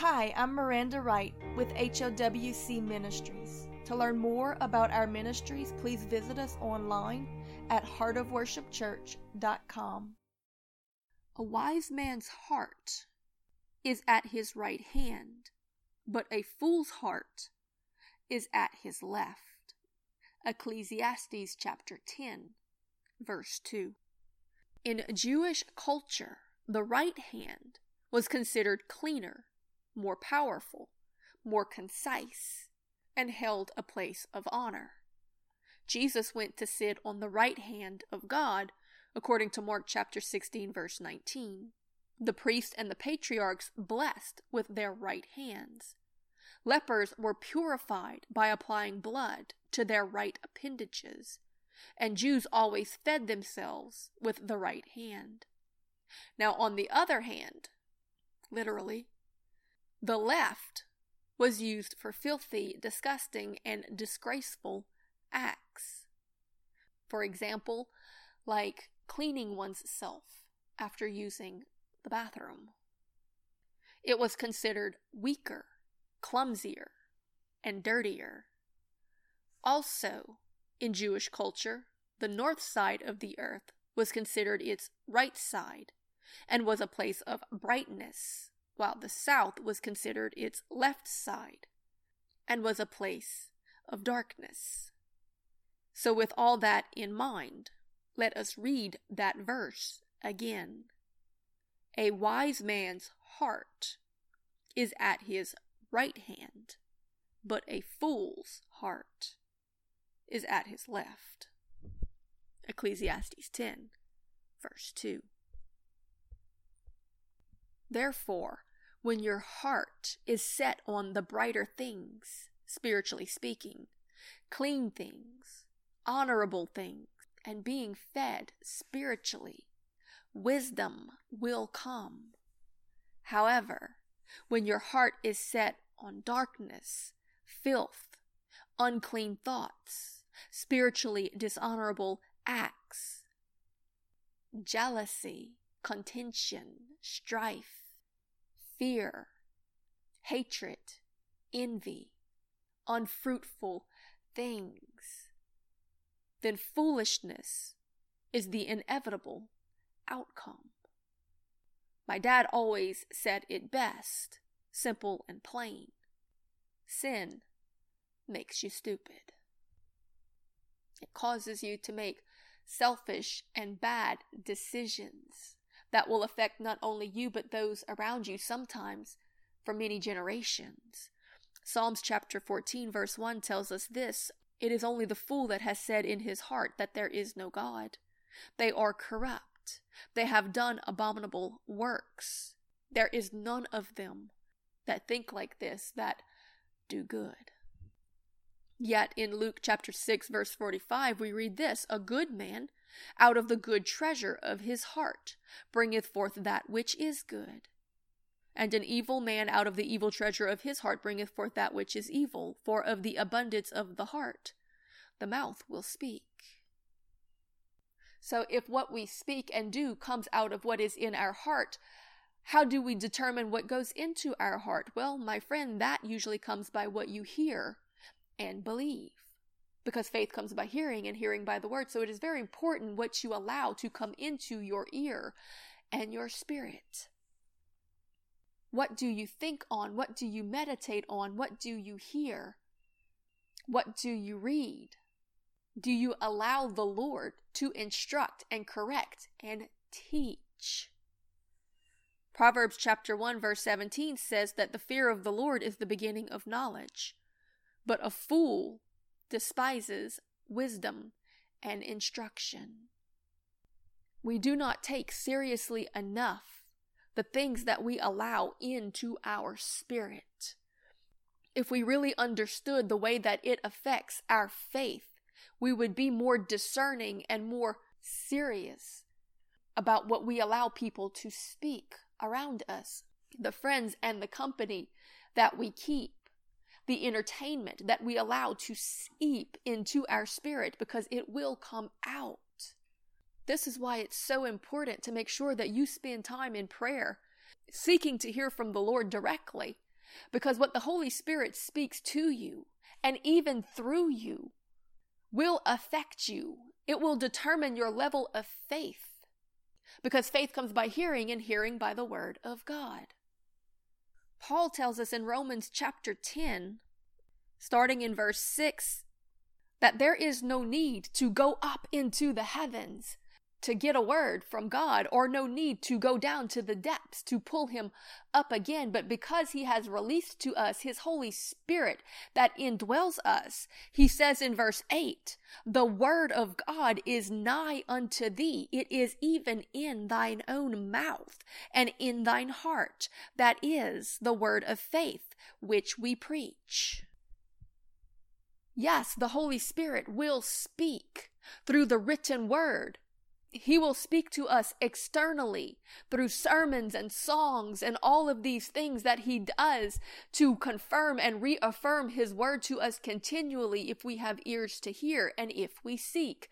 Hi, I'm Miranda Wright with HOWC Ministries. To learn more about our ministries, please visit us online at heartofworshipchurch.com. A wise man's heart is at his right hand, but a fool's heart is at his left. Ecclesiastes chapter 10, verse 2. In Jewish culture, the right hand was considered cleaner, more powerful, more concise, and held a place of honor. Jesus went to sit on the right hand of God, according to Mark chapter 16, verse 19. The priests and the patriarchs blessed with their right hands. Lepers were purified by applying blood to their right appendages, and Jews always fed themselves with the right hand. Now, on the other hand, literally, the left was used for filthy, disgusting, and disgraceful acts. For example, like cleaning one's self after using the bathroom. It was considered weaker, clumsier, and dirtier. Also, in Jewish culture, the north side of the earth was considered its right side and was a place of brightness, while the south was considered its left side and was a place of darkness. So, with all that in mind, let us read that verse again. A wise man's heart is at his right hand, but a fool's heart is at his left. Ecclesiastes 10, verse 2. Therefore, when your heart is set on the brighter things, spiritually speaking, clean things, honorable things, and being fed spiritually, wisdom will come. However, when your heart is set on darkness, filth, unclean thoughts, spiritually dishonorable acts, jealousy, contention, strife, fear, hatred, envy, unfruitful things, then foolishness is the inevitable outcome. My dad always said it best, simple and plain. Sin makes you stupid. It causes you to make selfish and bad decisions that will affect not only you but those around you sometimes for many generations. Psalms chapter 14 verse 1 tells us this, it is only the fool that has said in his heart that there is no God. They are corrupt. They have done abominable works. There is none of them that think like this that do good. Yet in Luke chapter 6 verse 45 we read this, a good man out of the good treasure of his heart bringeth forth that which is good. And an evil man out of the evil treasure of his heart bringeth forth that which is evil, for of the abundance of the heart the mouth will speak. So, if what we speak and do comes out of what is in our heart, how do we determine what goes into our heart? Well, my friend, that usually comes by what you hear and believe because faith comes by hearing and hearing by the word. So it is very important what you allow to come into your ear and your spirit. What do you think on? What do you meditate on? What do you hear? What do you read? Do you allow the Lord to instruct and correct and teach? Proverbs chapter 1 verse 17 says that the fear of the Lord is the beginning of knowledge, but a fool despises wisdom and instruction. We do not take seriously enough the things that we allow into our spirit. If we really understood the way that it affects our faith, we would be more discerning and more serious about what we allow people to speak around us, the friends and the company that we keep the entertainment that we allow to seep into our spirit because it will come out. This is why it's so important to make sure that you spend time in prayer, seeking to hear from the Lord directly, Because what the Holy Spirit speaks to you and even through you will affect you. It will determine your level of faith. Because faith comes by hearing, and hearing by the Word of God. Paul tells us in Romans chapter 10, starting in verse 6, that there is no need to go up into the heavens to get a word from God or no need to go down to the depths to pull him up again. But because he has released to us his Holy Spirit that indwells us, he says in verse 8, the word of God is nigh unto thee. It is even in thine own mouth and in thine heart. That is the word of faith which we preach. Yes, the Holy Spirit will speak through the written word he will speak to us externally through sermons and songs and all of these things that He does to confirm and reaffirm His word to us continually if we have ears to hear and if we seek.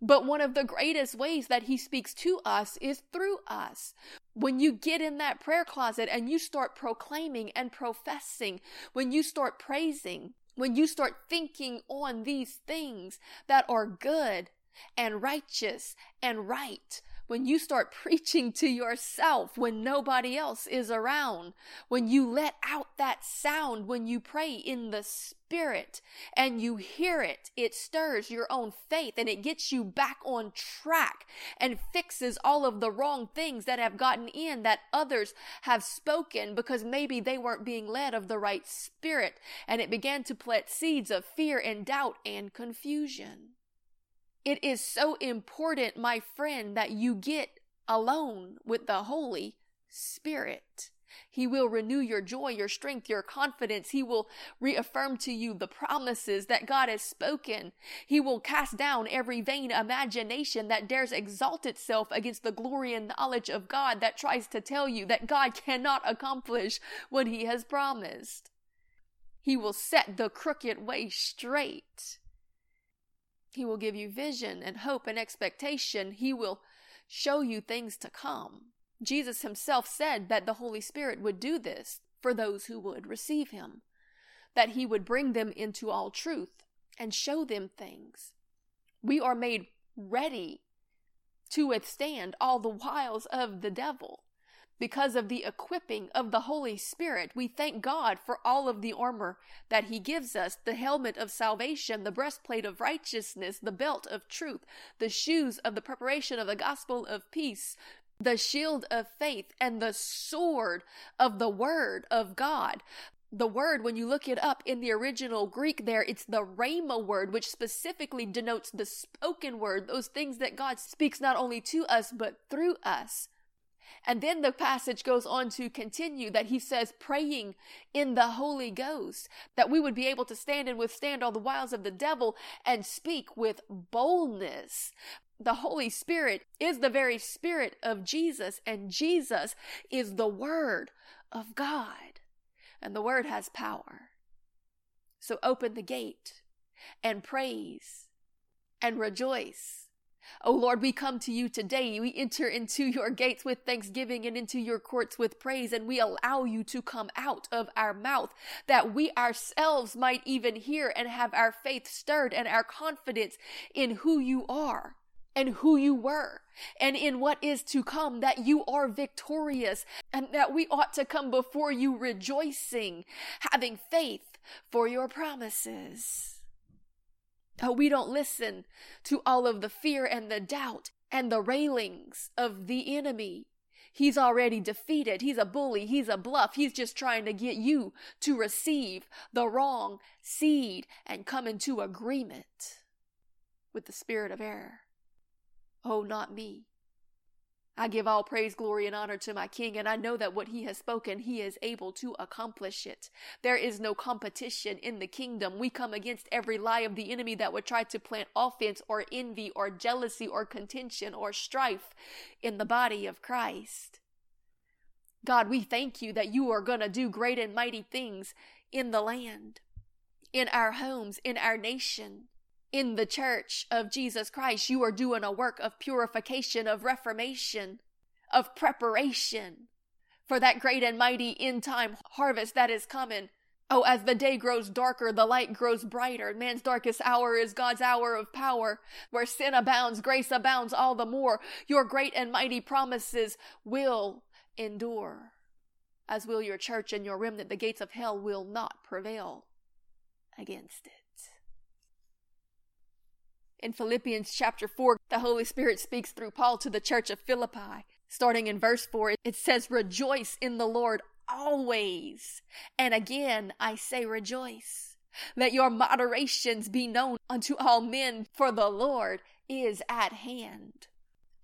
But one of the greatest ways that He speaks to us is through us. When you get in that prayer closet and you start proclaiming and professing, when you start praising, when you start thinking on these things that are good and righteous and right. When you start preaching to yourself when nobody else is around, when you let out that sound when you pray in the Spirit and you hear it, it stirs your own faith and it gets you back on track and fixes all of the wrong things that have gotten in that others have spoken because maybe they weren't being led of the right spirit and it began to plant seeds of fear and doubt and confusion. It is so important, my friend, that you get alone with the Holy Spirit. He will renew your joy, your strength, your confidence. He will reaffirm to you the promises that God has spoken. He will cast down every vain imagination that dares exalt itself against the glory and knowledge of God that tries to tell you that God cannot accomplish what he has promised. He will set the crooked way straight. He will give you vision and hope and expectation. He will show you things to come. Jesus himself said that the Holy Spirit would do this for those who would receive him, that he would bring them into all truth and show them things. We are made ready to withstand all the wiles of the devil because of the equipping of the Holy Spirit. We thank God for all of the armor that He gives us the helmet of salvation, the breastplate of righteousness, the belt of truth, the shoes of the preparation of the gospel of peace, the shield of faith, and the sword of the word of God. The word, when you look it up in the original Greek, there, it's the rhema word, which specifically denotes the spoken word, those things that God speaks not only to us, but through us. And then the passage goes on to continue that he says, praying in the Holy Ghost, that we would be able to stand and withstand all the wiles of the devil and speak with boldness. The Holy Spirit is the very Spirit of Jesus, and Jesus is the Word of God. And the Word has power. So open the gate and praise and rejoice O Lord, we come to you today. We enter into your gates with thanksgiving and into your courts with praise, and we allow you to come out of our mouth that we ourselves might even hear and have our faith stirred and our confidence in who you are and who you were and in what is to come, that you are victorious and that we ought to come before you rejoicing, having faith for your promises. Oh, we don't listen to all of the fear and the doubt and the railings of the enemy. He's already defeated. He's a bully. He's a bluff. He's just trying to get you to receive the wrong seed and come into agreement with the spirit of error. Oh, not me. I give all praise, glory, and honor to my King, and I know that what he has spoken, he is able to accomplish it. There is no competition in the kingdom. We come against every lie of the enemy that would try to plant offense or envy or jealousy or contention or strife in the body of Christ. God, we thank you that you are going to do great and mighty things in the land, in our homes, in our nation in the church of Jesus Christ, you are doing a work of purification, of reformation, of preparation for that great and mighty end time harvest that is coming. Oh, as the day grows darker, the light grows brighter. Man's darkest hour is God's hour of power. Where sin abounds, grace abounds all the more. Your great and mighty promises will endure, as will your church and your remnant. The gates of hell will not prevail against it. In Philippians chapter 4, the Holy Spirit speaks through Paul to the church of Philippi. Starting in verse 4, it says, Rejoice in the Lord always. And again, I say rejoice. Let your moderations be known unto all men, for the Lord is at hand.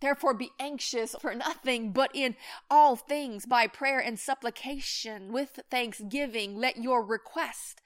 Therefore, be anxious for nothing, but in all things by prayer and supplication with thanksgiving, let your request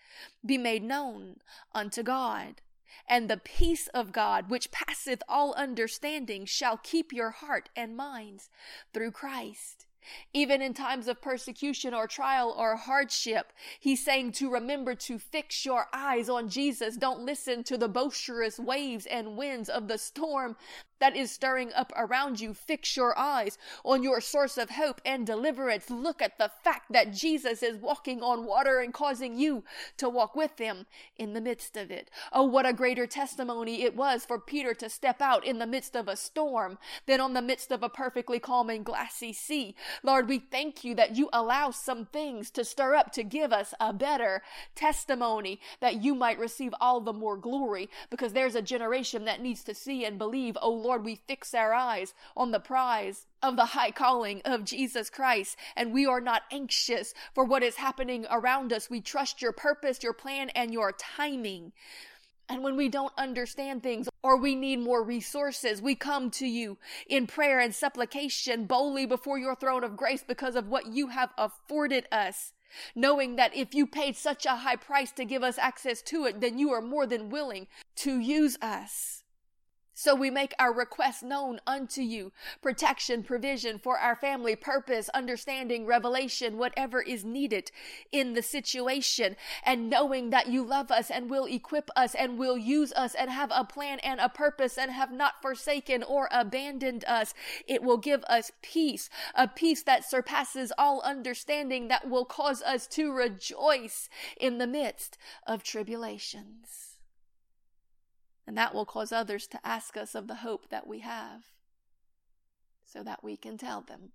be made known unto God. And the peace of God, which passeth all understanding, shall keep your heart and minds through Christ. Even in times of persecution or trial or hardship, he's saying to remember to fix your eyes on Jesus. Don't listen to the boisterous waves and winds of the storm that is stirring up around you. Fix your eyes on your source of hope and deliverance. Look at the fact that Jesus is walking on water and causing you to walk with him in the midst of it. Oh, what a greater testimony it was for Peter to step out in the midst of a storm than on the midst of a perfectly calm and glassy sea. Lord, we thank you that you allow some things to stir up to give us a better testimony that you might receive all the more glory because there's a generation that needs to see and believe, oh Lord, Lord, we fix our eyes on the prize of the high calling of Jesus Christ, and we are not anxious for what is happening around us. We trust your purpose, your plan, and your timing. And when we don't understand things or we need more resources, we come to you in prayer and supplication boldly before your throne of grace because of what you have afforded us. Knowing that if you paid such a high price to give us access to it, then you are more than willing to use us. So we make our requests known unto you protection, provision for our family, purpose, understanding, revelation, whatever is needed in the situation. And knowing that you love us and will equip us and will use us and have a plan and a purpose and have not forsaken or abandoned us, it will give us peace, a peace that surpasses all understanding that will cause us to rejoice in the midst of tribulations. And that will cause others to ask us of the hope that we have so that we can tell them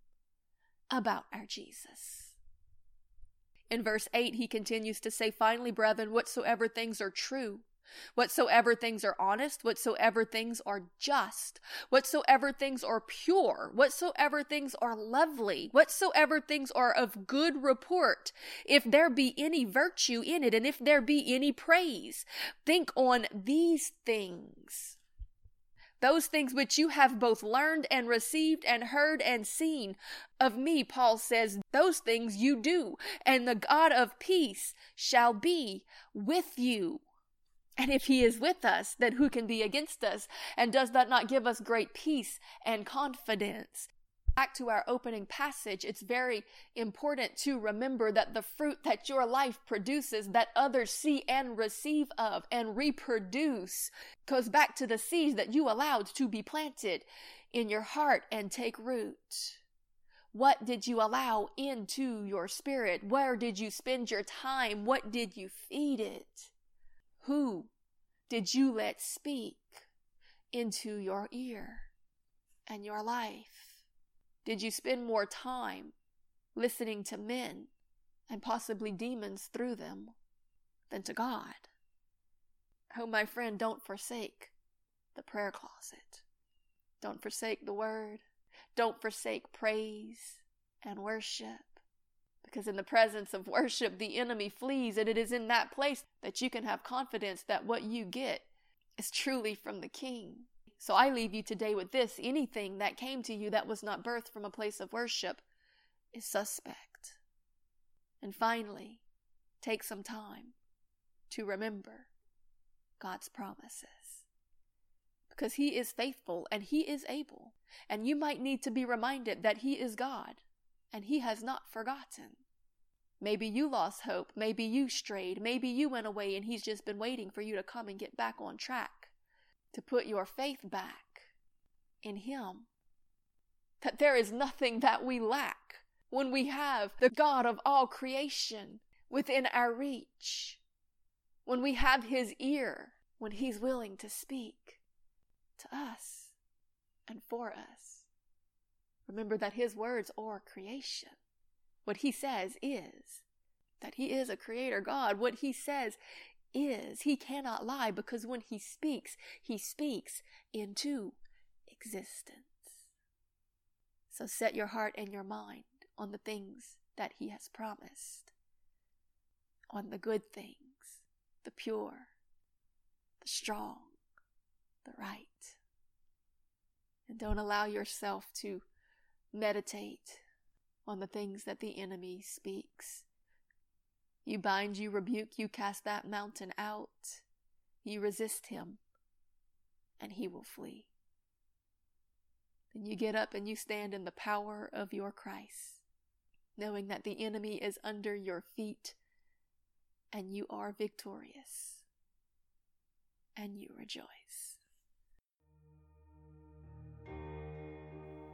about our Jesus. In verse 8, he continues to say, Finally, brethren, whatsoever things are true, Whatsoever things are honest, whatsoever things are just, whatsoever things are pure, whatsoever things are lovely, whatsoever things are of good report, if there be any virtue in it, and if there be any praise, think on these things. Those things which you have both learned and received and heard and seen of me, Paul says, those things you do, and the God of peace shall be with you. And if he is with us, then who can be against us? And does that not give us great peace and confidence? Back to our opening passage, it's very important to remember that the fruit that your life produces, that others see and receive of and reproduce, goes back to the seeds that you allowed to be planted in your heart and take root. What did you allow into your spirit? Where did you spend your time? What did you feed it? Who did you let speak into your ear and your life? Did you spend more time listening to men and possibly demons through them than to God? Oh, my friend, don't forsake the prayer closet. Don't forsake the word. Don't forsake praise and worship. Because in the presence of worship, the enemy flees, and it is in that place that you can have confidence that what you get is truly from the King. So I leave you today with this anything that came to you that was not birthed from a place of worship is suspect. And finally, take some time to remember God's promises. Because He is faithful and He is able. And you might need to be reminded that He is God and he has not forgotten. Maybe you lost hope. Maybe you strayed. Maybe you went away and he's just been waiting for you to come and get back on track, to put your faith back in him. That there is nothing that we lack when we have the God of all creation within our reach, when we have His ear, when He's willing to speak to us and for us. Remember that His words are creation. What He says is that He is a creator God. What He says is He cannot lie because when He speaks, He speaks into existence. So set your heart and your mind on the things that He has promised, on the good things, the pure, the strong, the right. And don't allow yourself to meditate on the things that the enemy speaks. You bind, you rebuke, you cast that mountain out. You resist him, and he will flee. Then you get up and you stand in the power of your Christ, knowing that the enemy is under your feet and you are victorious and you rejoice.